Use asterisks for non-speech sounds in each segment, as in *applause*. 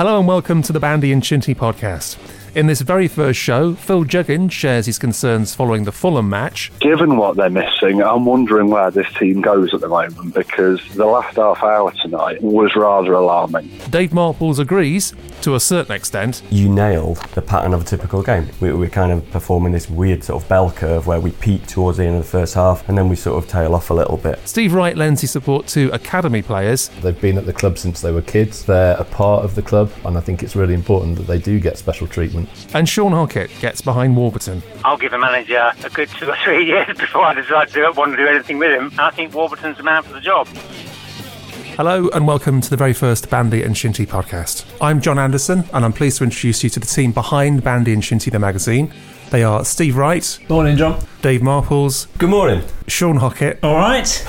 Hello and welcome to the Bandy and Shinty podcast. In this very first show, Phil Juggins shares his concerns following the Fulham match. Given what they're missing, I'm wondering where this team goes at the moment because the last half hour tonight was rather alarming. Dave Marples agrees, to a certain extent. You nailed the pattern of a typical game. We, we're kind of performing this weird sort of bell curve where we peak towards the end of the first half and then we sort of tail off a little bit. Steve Wright lends his support to academy players. They've been at the club since they were kids. They're a part of the club, and I think it's really important that they do get special treatment. And Sean Hockett gets behind Warburton. I'll give a manager a good two or three *laughs* years before I decide to want to do anything with him. I think Warburton's the man for the job. Hello and welcome to the very first Bandy and Shinty podcast. I'm John Anderson and I'm pleased to introduce you to the team behind Bandy and Shinty the magazine. They are Steve Wright, Morning, John. Dave Marples, Good morning. Sean Hockett, All right.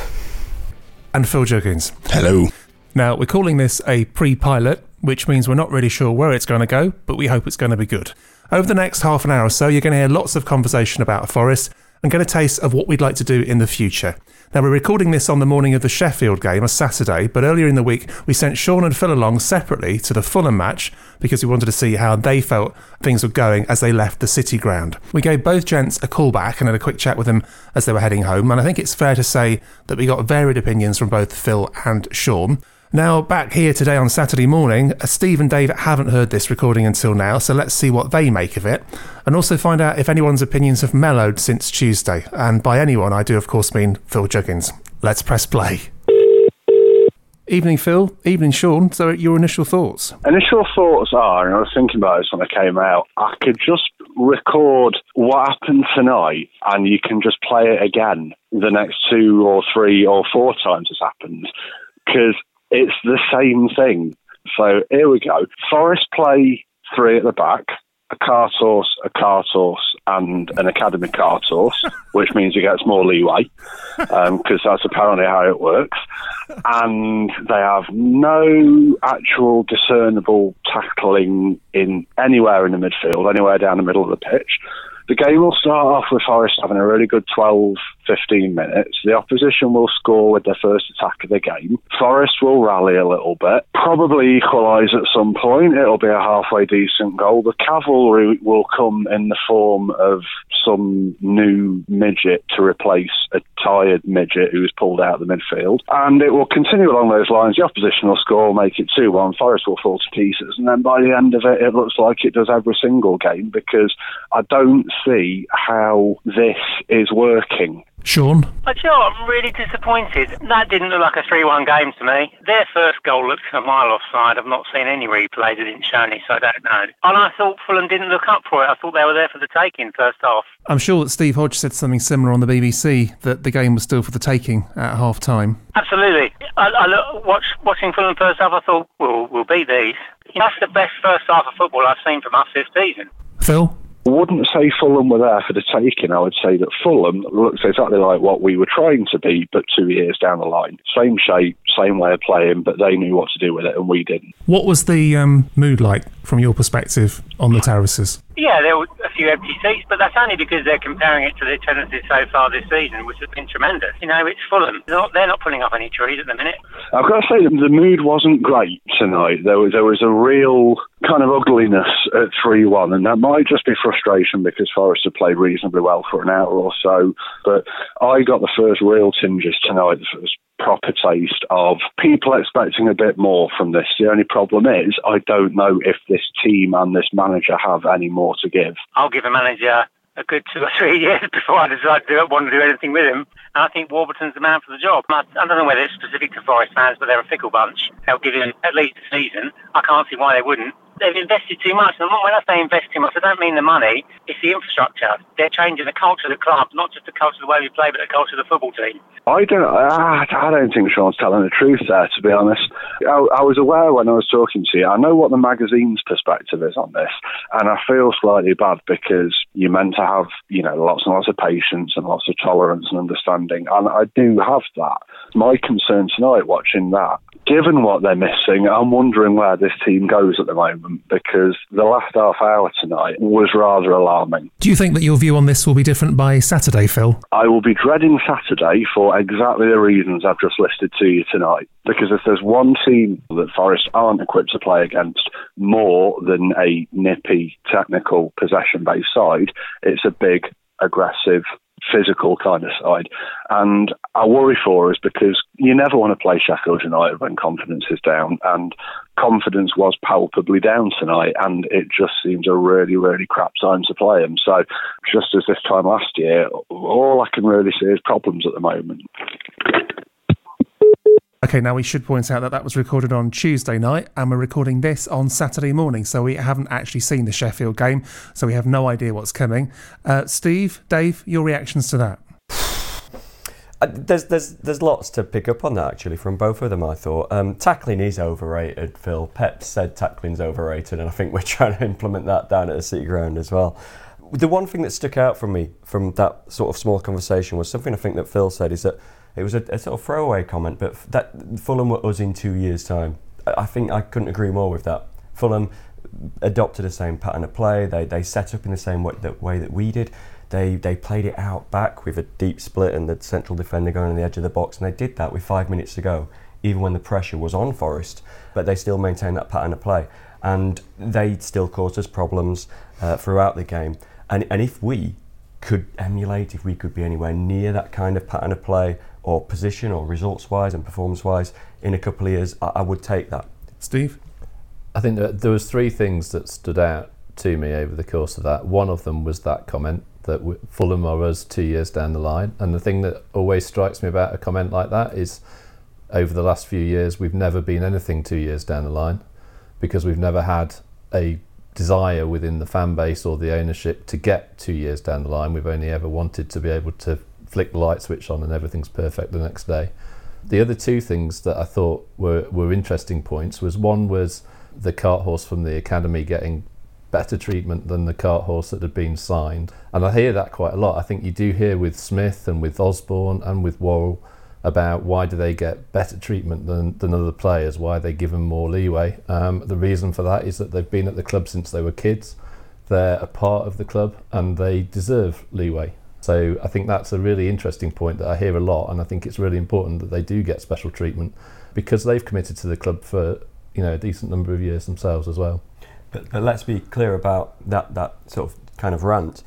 and Phil Juggins. Hello. Now, we're calling this a pre pilot, which means we're not really sure where it's going to go, but we hope it's going to be good. Over the next half an hour or so, you're going to hear lots of conversation about Forest and get a taste of what we'd like to do in the future. Now, we're recording this on the morning of the Sheffield game, a Saturday, but earlier in the week, we sent Sean and Phil along separately to the Fulham match because we wanted to see how they felt things were going as they left the City ground. We gave both gents a call back and had a quick chat with them as they were heading home, and I think it's fair to say that we got varied opinions from both Phil and Sean. Now, back here today on Saturday morning, uh, Steve and Dave haven't heard this recording until now, so let's see what they make of it, and also find out if anyone's opinions have mellowed since Tuesday. And by anyone, I do, of course, mean Phil Juggins. Let's press play. Evening, Phil. Evening, Sean. So, your initial thoughts? Initial thoughts are, and I was thinking about this when I came out, I could just record what happened tonight and you can just play it again the next two or three or four times it's happened because it's the same thing. So here we go. Forest play three at the back, a cart horse, a cart horse, and an academy cart horse, *laughs* which means he gets more leeway um, because that's apparently how it works. And they have no actual discernible tackling in anywhere in the midfield, anywhere down the middle of the pitch. The game will start off with Forest having a really good 12, 15 minutes. The opposition will score with their first attack of the game. Forest will rally a little bit, probably equalise at some point. It'll be a halfway decent goal. The cavalry will come in the form of some new midget to replace a tired midget who was pulled out of the midfield. And it will continue along those lines. The opposition will score, make it 2 1. Forest will fall to pieces. And then by the end of it, it looks like it does every single game because I don't see how this is working. Sean? But you know, what, I'm really disappointed. That didn't look like a 3-1 game to me. Their first goal looked a mile offside. I've not seen any replays. They didn't show any, so I don't know. And I thought Fulham didn't look up for it. I thought they were there for the taking first half. I'm sure that Steve Hodge said something similar on the BBC that the game was still for the taking at half time. Absolutely. I, I look, watch, watching Fulham first half, I thought, we'll, we'll beat these. That's the best first half of football I've seen from us this season. Phil? Wouldn't say Fulham were there for the taking. I would say that Fulham looks exactly like what we were trying to be, but two years down the line. Same shape, same way of playing, but they knew what to do with it and we didn't. What was the um, mood like from your perspective on the terraces? Yeah, there were a few empty seats, but that's only because they're comparing it to the attendances so far this season, which has been tremendous. You know, it's Fulham. They're not, they're not putting up any trees at the minute. I've got to say the mood wasn't great tonight. There was there was a real kind of ugliness at three one, and that might just be frustration because Forest had played reasonably well for an hour or so. But I got the first real tinges tonight, the first proper taste of people expecting a bit more from this. The only problem is I don't know if this team and this manager have any more to give. I'll give a manager a good two or three *laughs* years before I decide to want to do anything with him. And I think Warburton's the man for the job. I, I don't know whether it's specific to Forest fans, but they're a fickle bunch. They'll give him at least a season. I can't see why they wouldn't. They've invested too much. And when I say invest too much, I don't mean the money. It's the infrastructure. They're changing the culture of the club, not just the culture of the way we play, but the culture of the football team. I don't. I, I don't think Sean's telling the truth there. To be honest, I, I was aware when I was talking to you. I know what the magazine's perspective is on this, and I feel slightly bad because you're meant to have, you know, lots and lots of patience and lots of tolerance and understanding, and I do have that. My concern tonight, watching that, given what they're missing, I'm wondering where this team goes at the moment because the last half hour tonight was rather alarming. Do you think that your view on this will be different by Saturday, Phil? I will be dreading Saturday for exactly the reasons I've just listed to you tonight. Because if there's one team that Forest aren't equipped to play against more than a nippy, technical, possession based side, it's a big, aggressive, physical kind of side. And I worry for us because you never want to play Sheffield United when confidence is down. And confidence was palpably down tonight. And it just seems a really, really crap time to play them. So just as this time last year, all I can really see is problems at the moment. Okay, now we should point out that that was recorded on Tuesday night, and we're recording this on Saturday morning, so we haven't actually seen the Sheffield game, so we have no idea what's coming. Uh, Steve, Dave, your reactions to that? Uh, there's there's there's lots to pick up on that actually from both of them. I thought um, tackling is overrated. Phil Pep said tackling's overrated, and I think we're *laughs* trying to implement that down at the City Ground as well. The one thing that stuck out from me from that sort of small conversation was something I think that Phil said is that it was a, a sort of throwaway comment, but that Fulham were us in two years' time. I think I couldn't agree more with that. Fulham adopted the same pattern of play. They they set up in the same way, the way that we did. They they played it out back with a deep split and the central defender going on the edge of the box, and they did that with five minutes to go, even when the pressure was on Forest. But they still maintained that pattern of play, and they still caused us problems uh, throughout the game. And and if we could emulate, if we could be anywhere near that kind of pattern of play or position or results wise and performance wise in a couple of years, I, I would take that. Steve? I think that there was three things that stood out to me over the course of that. One of them was that comment that Fulham are us two years down the line. And the thing that always strikes me about a comment like that is over the last few years, we've never been anything two years down the line because we've never had a desire within the fan base or the ownership to get two years down the line. We've only ever wanted to be able to flick the light switch on and everything's perfect the next day. The other two things that I thought were, were interesting points was one was the cart horse from the academy getting better treatment than the cart horse that had been signed. And I hear that quite a lot. I think you do hear with Smith and with Osborne and with Worrall about why do they get better treatment than, than other players, why they give them more leeway. Um, the reason for that is that they've been at the club since they were kids. They're a part of the club and they deserve leeway. So I think that's a really interesting point that I hear a lot, and I think it's really important that they do get special treatment because they've committed to the club for you know a decent number of years themselves as well. But, but let's be clear about that that sort of kind of rant.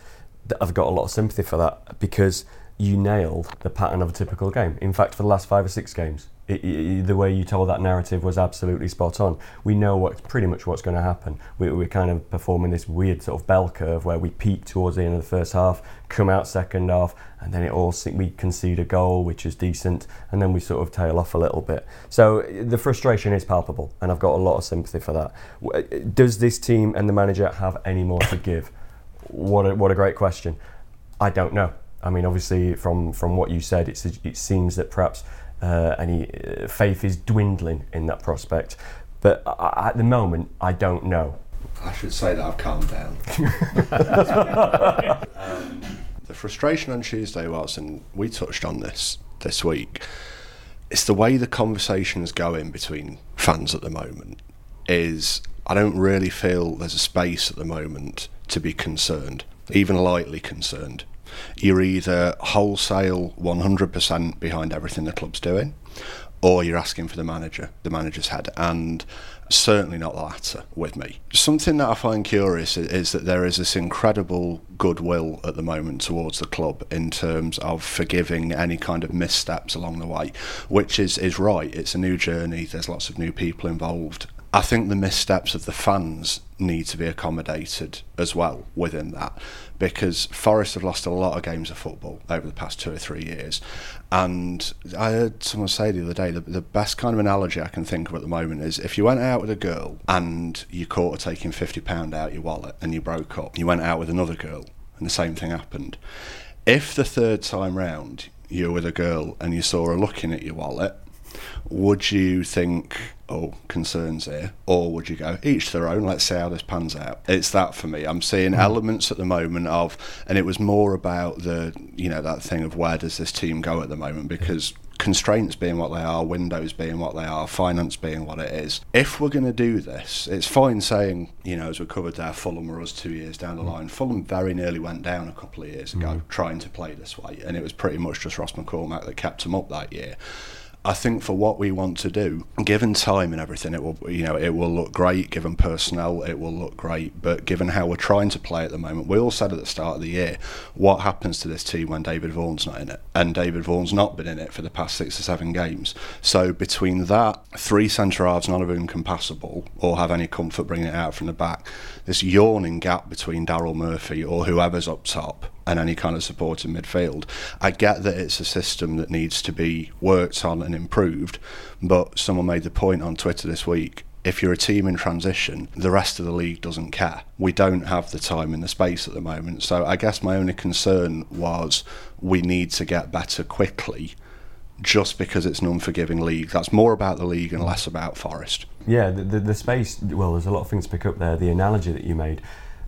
I've got a lot of sympathy for that because you nailed the pattern of a typical game. In fact, for the last five or six games, it, it, the way you told that narrative was absolutely spot on. We know what pretty much what's going to happen. We, we're kind of performing this weird sort of bell curve where we peak towards the end of the first half, come out second half, and then it all we concede a goal which is decent, and then we sort of tail off a little bit. So the frustration is palpable, and I've got a lot of sympathy for that. Does this team and the manager have any more to give? What a, what a great question. I don't know. I mean, obviously, from from what you said, it's, it seems that perhaps uh, any uh, faith is dwindling in that prospect. But I, at the moment, I don't know. I should say that I've calmed down. *laughs* um, the frustration on Tuesday was, and we touched on this this week, it's the way the conversation is going between fans at the moment. Is I don't really feel there's a space at the moment to be concerned, even lightly concerned you're either wholesale 100% behind everything the club's doing, or you're asking for the manager, the manager's head, and certainly not the latter with me. Something that I find curious is that there is this incredible goodwill at the moment towards the club in terms of forgiving any kind of missteps along the way, which is, is right. It's a new journey, there's lots of new people involved. I think the missteps of the fans need to be accommodated as well within that because Forest have lost a lot of games of football over the past two or three years. And I heard someone say the other day the, the best kind of analogy I can think of at the moment is if you went out with a girl and you caught her taking £50 out your wallet and you broke up, you went out with another girl and the same thing happened. If the third time round you're with a girl and you saw her looking at your wallet, would you think, oh, concerns here? Or would you go, each their own, let's see how this pans out? It's that for me. I'm seeing mm. elements at the moment of, and it was more about the, you know, that thing of where does this team go at the moment? Because constraints being what they are, windows being what they are, finance being what it is. If we're going to do this, it's fine saying, you know, as we covered there, Fulham were us two years down the mm. line. Fulham very nearly went down a couple of years ago mm. trying to play this way, and it was pretty much just Ross McCormack that kept them up that year. I think for what we want to do, given time and everything, it will you know it will look great. Given personnel, it will look great. But given how we're trying to play at the moment, we all said at the start of the year, what happens to this team when David Vaughan's not in it? And David Vaughan's not been in it for the past six or seven games. So between that, three centre halves, none of whom ball or have any comfort bringing it out from the back, this yawning gap between Daryl Murphy or whoever's up top and any kind of support in midfield. I get that it's a system that needs to be worked on and improved, but someone made the point on Twitter this week if you're a team in transition, the rest of the league doesn't care. We don't have the time and the space at the moment. So I guess my only concern was we need to get better quickly just because it's an unforgiving league. That's more about the league and less about Forest. Yeah, the, the, the space, well, there's a lot of things to pick up there. The analogy that you made,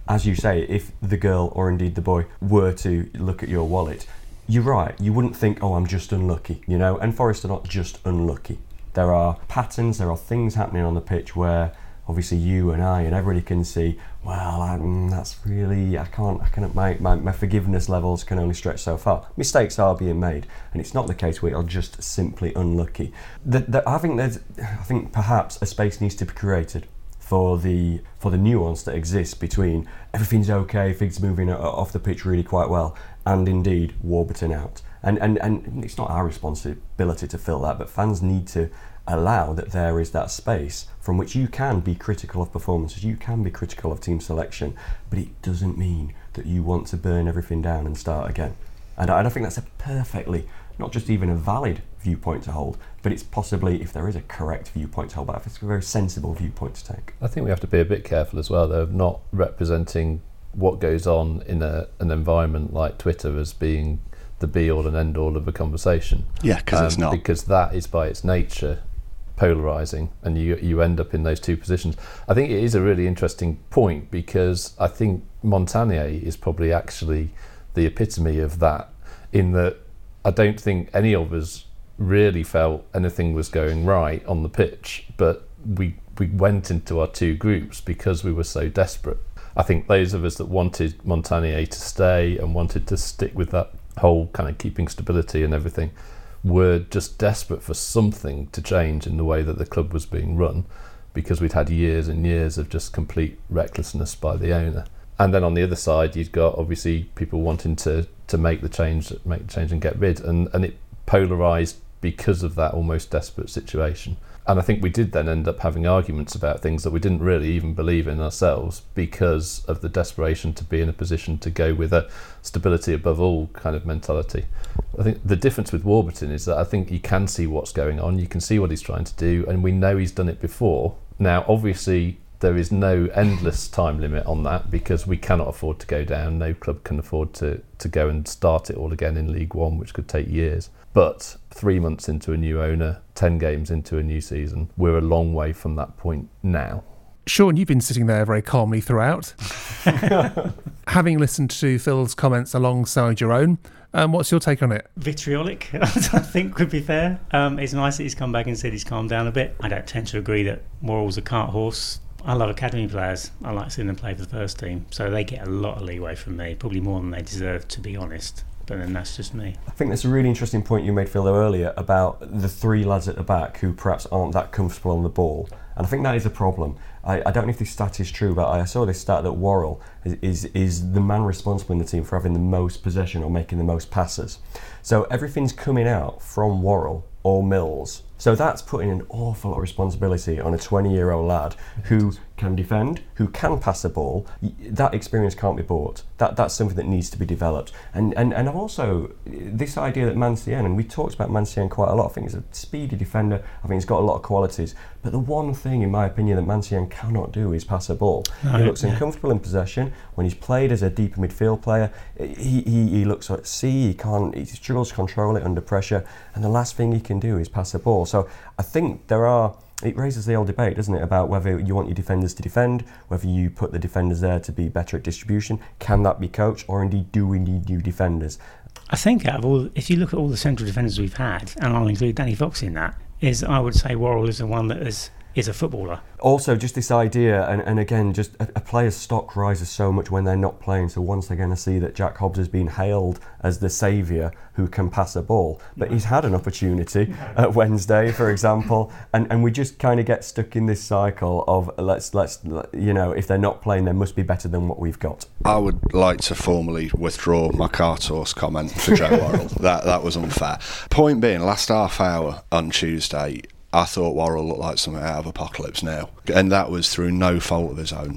as you say, if the girl or indeed the boy were to look at your wallet, you're right. You wouldn't think, oh, I'm just unlucky, you know. And Forest are not just unlucky. There are patterns, there are things happening on the pitch where obviously you and I and everybody can see, well, I, that's really, I can't, I can't, my, my, my forgiveness levels can only stretch so far. Mistakes are being made, and it's not the case where you're just simply unlucky. The, the, I think there's, I think perhaps a space needs to be created for the for the nuance that exists between everything's okay, things moving off the pitch really quite well, and indeed Warburton out. And, and and it's not our responsibility to fill that, but fans need to allow that there is that space from which you can be critical of performances, you can be critical of team selection, but it doesn't mean that you want to burn everything down and start again. And I, and I think that's a perfectly, not just even a valid viewpoint to hold, but it's possibly, if there is a correct viewpoint to hold, but it's a very sensible viewpoint to take. I think we have to be a bit careful as well, though, of not representing what goes on in a, an environment like Twitter as being the be all and end all of a conversation. Yeah, because um, it's not. Because that is by its nature polarizing and you you end up in those two positions. I think it is a really interesting point because I think Montanier is probably actually the epitome of that in that I don't think any of us really felt anything was going right on the pitch, but we we went into our two groups because we were so desperate. I think those of us that wanted Montanier to stay and wanted to stick with that whole kind of keeping stability and everything were just desperate for something to change in the way that the club was being run because we'd had years and years of just complete recklessness by the owner. And then on the other side, you've got obviously people wanting to, to make the change, make the change and get rid, and, and it polarised because of that almost desperate situation. And I think we did then end up having arguments about things that we didn't really even believe in ourselves because of the desperation to be in a position to go with a stability above all kind of mentality. I think the difference with Warburton is that I think you can see what's going on, you can see what he's trying to do, and we know he's done it before. Now, obviously, there is no endless time limit on that because we cannot afford to go down. No club can afford to, to go and start it all again in League One, which could take years. But three months into a new owner, 10 games into a new season, we're a long way from that point now. Sean, you've been sitting there very calmly throughout. *laughs* Having listened to Phil's comments alongside your own, um, what's your take on it? Vitriolic, *laughs* I think would be fair. Um, it's nice that he's come back and said he's calmed down a bit. I don't tend to agree that Worrall's a cart horse. I love academy players. I like seeing them play for the first team, so they get a lot of leeway from me, probably more than they deserve, to be honest but then that's just me. I think that's a really interesting point you made, Phil, earlier about the three lads at the back who perhaps aren't that comfortable on the ball. And I think that is a problem. I, I don't know if this stat is true, but I saw this stat that Worrall is, is, is the man responsible in the team for having the most possession or making the most passes. So everything's coming out from Worrall or Mills. So that's putting an awful lot of responsibility on a 20 year old lad who can defend, who can pass the ball. That experience can't be bought. That that's something that needs to be developed. And and and also this idea that Mancienne, and we talked about Mancienne quite a lot. I think he's a speedy defender. I think he's got a lot of qualities. But the one thing, in my opinion, that Mancienne cannot do is pass a ball. he looks yeah. uncomfortable in possession when he's played as a deeper midfield player. He, he, he looks at sea. He can't. He struggles to control it under pressure. And the last thing he can do is pass a ball. So I think there are it raises the old debate, doesn't it, about whether you want your defenders to defend, whether you put the defenders there to be better at distribution. Can that be coached, or indeed do we need new defenders? I think out of all, if you look at all the central defenders we've had, and I'll include Danny Fox in that, is I would say Worrall is the one that is is a footballer. Also, just this idea, and, and again, just a, a player's stock rises so much when they're not playing. So once they're going to see that Jack Hobbs has been hailed as the saviour who can pass a ball, but he's had an opportunity *laughs* at Wednesday, for example, and, and we just kind of get stuck in this cycle of let's let's you know if they're not playing, they must be better than what we've got. I would like to formally withdraw my cart horse comment for Joe Worrall. *laughs* That that was unfair. Point being, last half hour on Tuesday, I thought Worrall looked like something out of Apocalypse Now, and that was through no fault of his own.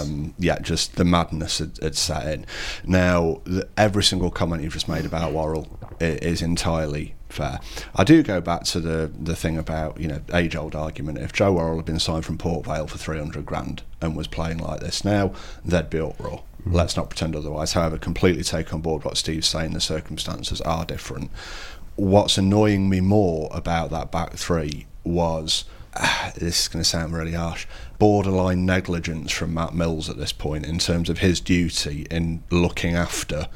Um, yeah, just the madness had, had set in. Now, the, every single comment you've just made about Worrall i- is entirely fair. I do go back to the the thing about you know age old argument. If Joe Worrall had been signed from Port Vale for three hundred grand and was playing like this now, they'd be uproar. Let's not pretend otherwise. However, completely take on board what Steve's saying. The circumstances are different. What's annoying me more about that back three was *sighs* this is going to sound really harsh borderline negligence from Matt Mills at this point in terms of his duty in looking after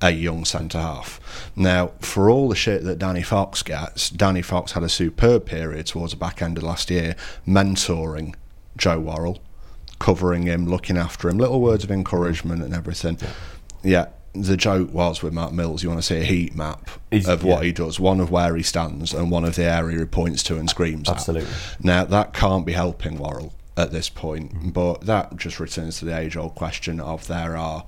a young centre half. Now, for all the shit that Danny Fox gets, Danny Fox had a superb period towards the back end of last year, mentoring Joe Worrall, covering him, looking after him, little words of encouragement and everything. Yeah. The joke was with Matt Mills, you want to see a heat map He's- of what yeah. he does, one of where he stands and one of the area he points to and screams at. Absolutely. Now, that can't be helping Worrall at this point, but that just returns to the age old question of there are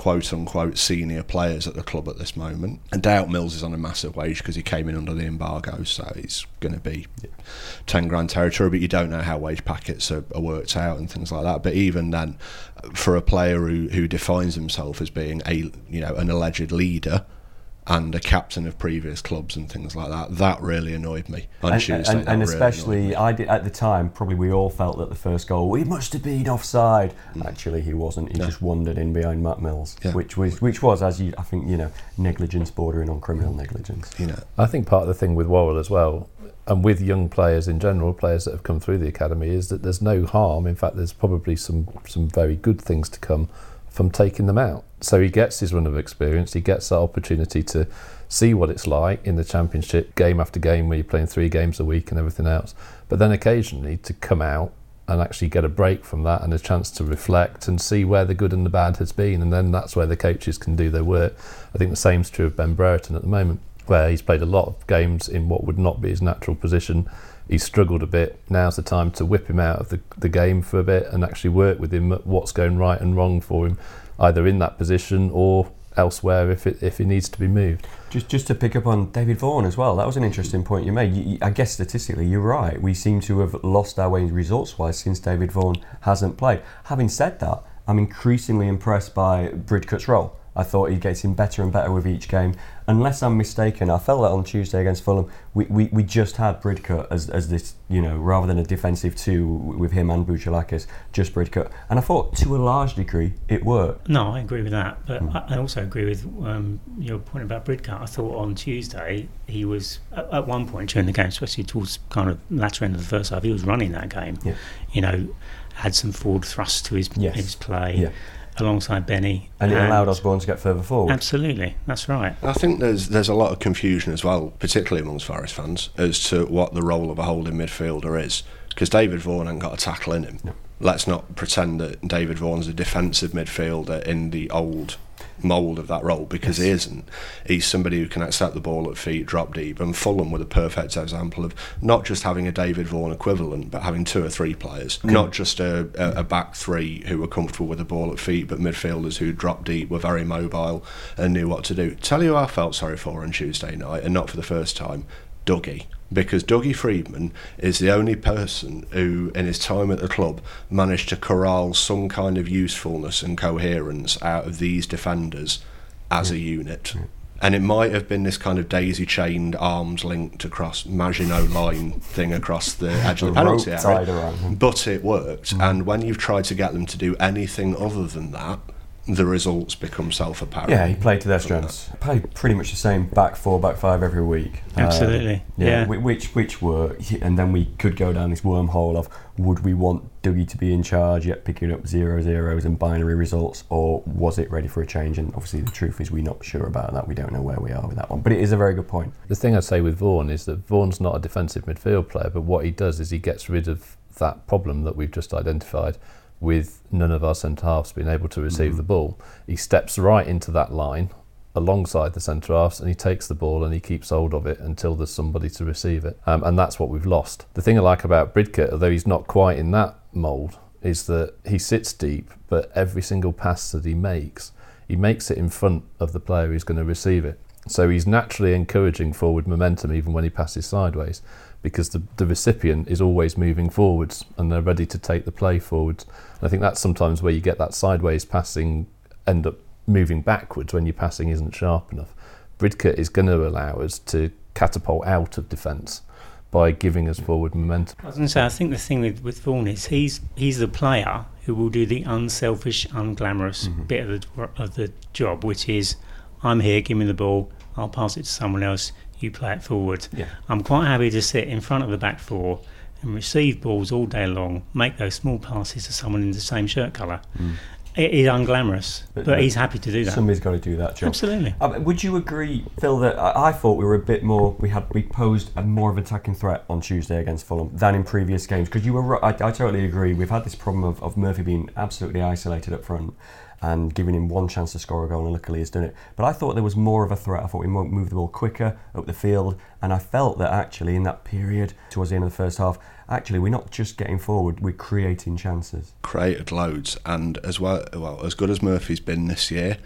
quote unquote senior players at the club at this moment. I doubt Mills is on a massive wage because he came in under the embargo, so he's going to be 10 grand territory, but you don't know how wage packets are, are worked out and things like that. But even then, for a player who, who defines himself as being a you know an alleged leader and a captain of previous clubs and things like that, that really annoyed me on and, Tuesday. and, and especially annoyed me. I did at the time. Probably we all felt that the first goal he must have been offside. Mm. Actually, he wasn't. He just wandered in behind Matt Mills, Yeah. which was which was as you I think you know negligence bordering on criminal negligence. you know. I think part of the thing with Worrall as well, and with young players in general, players that have come through the academy, is that there's no harm. In fact, there's probably some some very good things to come from taking them out. So he gets his run of experience. He gets that opportunity to see what it's like in the championship, game after game, where you're playing three games a week and everything else. But then occasionally to come out and actually get a break from that and a chance to reflect and see where the good and the bad has been. And then that's where the coaches can do their work. I think the same's true of Ben Brereton at the moment, where he's played a lot of games in what would not be his natural position. He's struggled a bit. Now's the time to whip him out of the, the game for a bit and actually work with him at what's going right and wrong for him, either in that position or elsewhere if it, if he needs to be moved. Just just to pick up on David Vaughan as well, that was an interesting point you made. You, I guess statistically, you're right. We seem to have lost our way results wise since David Vaughan hasn't played. Having said that, I'm increasingly impressed by Bridcut's role. I thought he gets in better and better with each game. Unless I'm mistaken, I felt that on Tuesday against Fulham, we, we, we just had Bridcut as, as this, you know, rather than a defensive two with him and Bouchalakis, just Bridcut. And I thought to a large degree it worked. No, I agree with that, but I I also agree with um, your point about Bridcut. I thought on Tuesday he was at, at one point during the game, especially towards kind of latter end of the first half, he was running that game. Yeah. You know, had some forward thrust to his Yes. his play Yeah. Alongside Benny, And it allowed Osborne to get further forward. Absolutely, that's right. I think there's there's a lot of confusion as well, particularly amongst Forest fans, as to what the role of a holding midfielder is. Because David Vaughan ain't got a tackle in him. Let's not pretend that David Vaughan's a defensive midfielder in the old mould of that role, because he isn't. He's somebody who can accept the ball at feet, drop deep, and Fulham were the perfect example of not just having a David Vaughan equivalent, but having two or three players. Not just a, a, a back three who were comfortable with the ball at feet, but midfielders who dropped deep, were very mobile, and knew what to do. Tell you who I felt sorry for on Tuesday night, and not for the first time, Dougie. Because Dougie Freedman is the only person who, in his time at the club, managed to corral some kind of usefulness and coherence out of these defenders as a unit. And it might have been this kind of daisy chained arms linked across Maginot line thing across the *laughs* edge of the penalty area. tied around him. But it worked. Mm. And when you've tried to get them to do anything other than that, the results become self apparent. Yeah, he played to their strengths. Uh, played pretty much the same back four, back five every week. Absolutely, um, yeah. whi- Which which were, and then we could go down this wormhole of would we want Dougie to be in charge yet picking up zero zeros and binary results, or was it ready for a change? And obviously, the truth is we're not sure about that. We don't know where we are with that one. But it is a very good point. The thing I'd say with Vaughan is that Vaughan's not a defensive midfield player, but what he does is he gets rid of that problem that we've just identified with none of our centre halves being able to receive the ball. He steps right into that line alongside the centre halves and he takes the ball and he keeps hold of it until there's somebody to receive it. Um, and that's what we've lost. The thing I like about Bridcut, although he's not quite in that mould, is that he sits deep, but every single pass that he makes, he makes it in front of the player who's going to receive it. So he's naturally encouraging forward momentum even when he passes sideways because the, the recipient is always moving forwards and they're ready to take the play forwards. And I think that's sometimes where you get that sideways passing end up moving backwards when your passing isn't sharp enough. Bridcut is going to allow us to catapult out of defence by giving us forward momentum. I was going to say, I think the thing with, with Vaughan is he's he's the player who will do the unselfish, unglamorous mm-hmm. bit of the of the job, which is I'm here, give me the ball, I'll pass it to someone else, you play it forward. Yeah. I'm quite happy to sit in front of the back four and receive balls all day long, make those small passes to someone in the same shirt colour. It is unglamorous, but, But- he's happy to do that. Somebody's got to do that job. Absolutely. Um, would you agree, Phil, that I, thought we were a bit more, we had we posed a more of an attacking threat on Tuesday against Fulham than in previous games? Because you were, I, I totally agree. We've had this problem of, of Murphy being absolutely isolated up front and giving him one chance to score a goal, and luckily he's done it. But I thought there was more of a threat. I thought we might move the ball quicker up the field, and I felt that actually in that period towards the end of the first half, actually we're not just getting forward, we're creating chances. created loads, and as well, well as good as Murphy's been this year,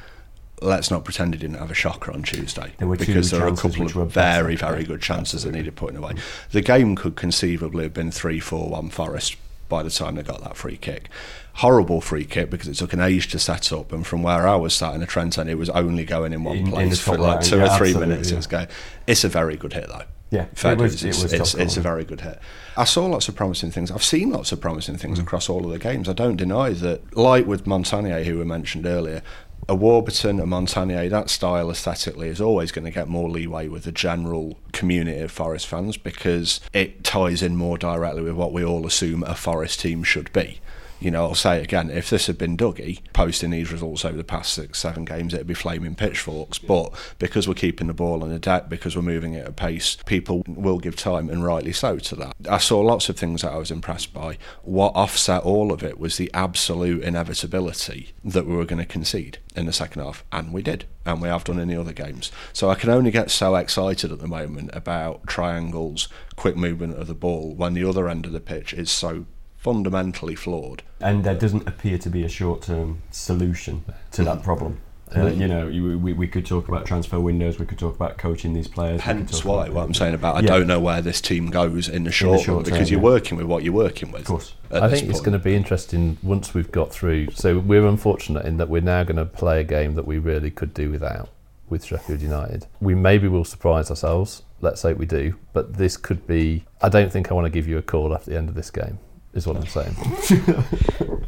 let's not pretend he didn't have a shocker on Tuesday There were because there are a couple of very, very good chances that needed putting away. The game could conceivably have been three-four-one Forest by the time they got that free kick. Horrible free kick because it took an age to set up, and from where I was sat in the Trent End, it was only going in one In- in place for like two yeah, or three minutes. yeah. It's going. It's a very good hit though. Yeah, Fair it was- dues, it it's, was it's, it's a very good hit. I saw lots of promising things. I've seen lots of promising things mm. across all of the games. I don't deny that, like with Montanier, who we mentioned earlier, a Warburton, a Montanier, that style aesthetically is always going to get more leeway with the general community of Forest fans because it ties in more directly with what we all assume a Forest team should be. You know, I'll say it again, if this had been Dougie posting these results over the past six, seven games, it'd be flaming pitchforks. But because we're keeping the ball on the deck, because we're moving at a pace, people will give time, and rightly so, to that. I saw lots of things that I was impressed by. What offset all of it was the absolute inevitability that we were going to concede in the second half, and we did, and we have done in the other games. So I can only get so excited at the moment about triangles, quick movement of the ball, when the other end of the pitch is so fundamentally flawed. and there doesn't appear to be a short-term solution to that problem. Uh, you know, you, we, we could talk about transfer windows. We could talk about coaching these players. Hence why what I'm saying about I Yeah. don't know where this team goes in the short, short run because you're yeah. working with what you're working with. Of course. at I this think it's going to be interesting once we've got through. So we're unfortunate in that we're now going to play a game that we really could do without with Sheffield United. We maybe will surprise ourselves. Let's hope we do. But this could be. I don't think I want to give you a call after the end of this game. Is what I'm saying.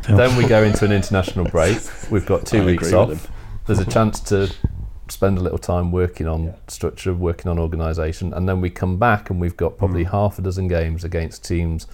*laughs* then we go into an international break. We've got two I weeks off. There's a chance to spend a little time working on structure, working on organisation, and then we come back and we've got probably hmm. half a dozen games against teams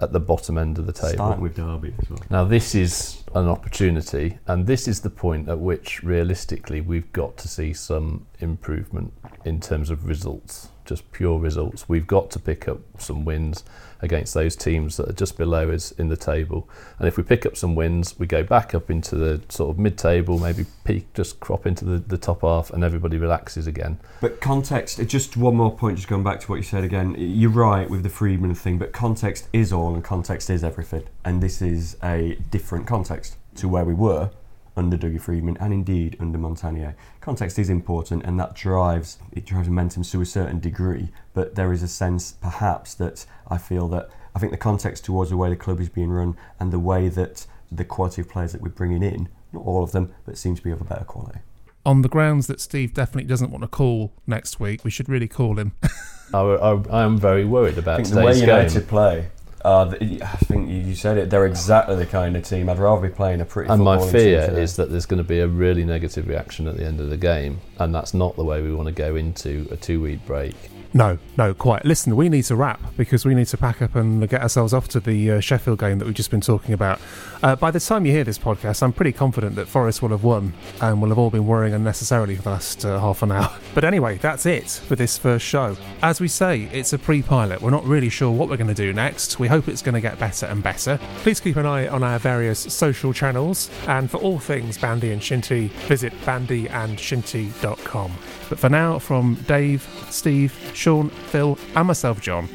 at the bottom end of the table. Starting with Derby as well. Now, this is an opportunity, and this is the point at which realistically we've got to see some improvement in terms of results, just pure results. We've got to pick up some wins against those teams that are just below us in the table. And if we pick up some wins, we go back up into the sort of mid table, maybe peak, just crop into the, the top half, and everybody relaxes again. But context, just one more point, just going back to what you said again. You're right with the Freedman thing, but context is all and context is everything. And this is a different context to where we were under Dougie Freedman and indeed under Montanier. Context is important and that drives it drives momentum to a certain degree, but there is a sense perhaps that I feel that I think the context towards the way the club is being run and the way that the quality of players that we're bringing in, not all of them, but seem to be of a better quality. On the grounds that Steve definitely doesn't want to call next week, we should really call him. *laughs* I, I, I am very worried I about think the way today's United game. play Uh, I think you you said it. They're exactly the kind of team I'd rather be playing a pretty. And my fear team is that there's going to be a really negative reaction at the end of the game, and that's not the way we want to go into a two-week break. No, no, quite. Listen, we need to wrap because we need to pack up and get ourselves off to the uh, Sheffield game that we've just been talking about. Uh, by the time you hear this podcast, I'm pretty confident that Forest will have won and will have all been worrying unnecessarily for the last uh, half an hour. *laughs* But anyway, that's it for this first show. As we say, it's a pre pilot. We're not really sure what we're going to do next. We hope it's going to get better and better. Please keep an eye on our various social channels. And for all things Bandy and Shinty, visit bandyandshinty.com. But for now, from Dave, Steve, Sean, Phil, and myself, John,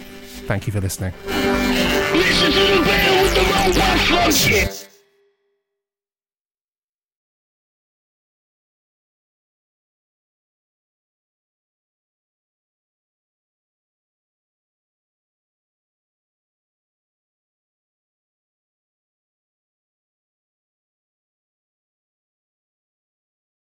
thank you for listening. Listen to the band with the.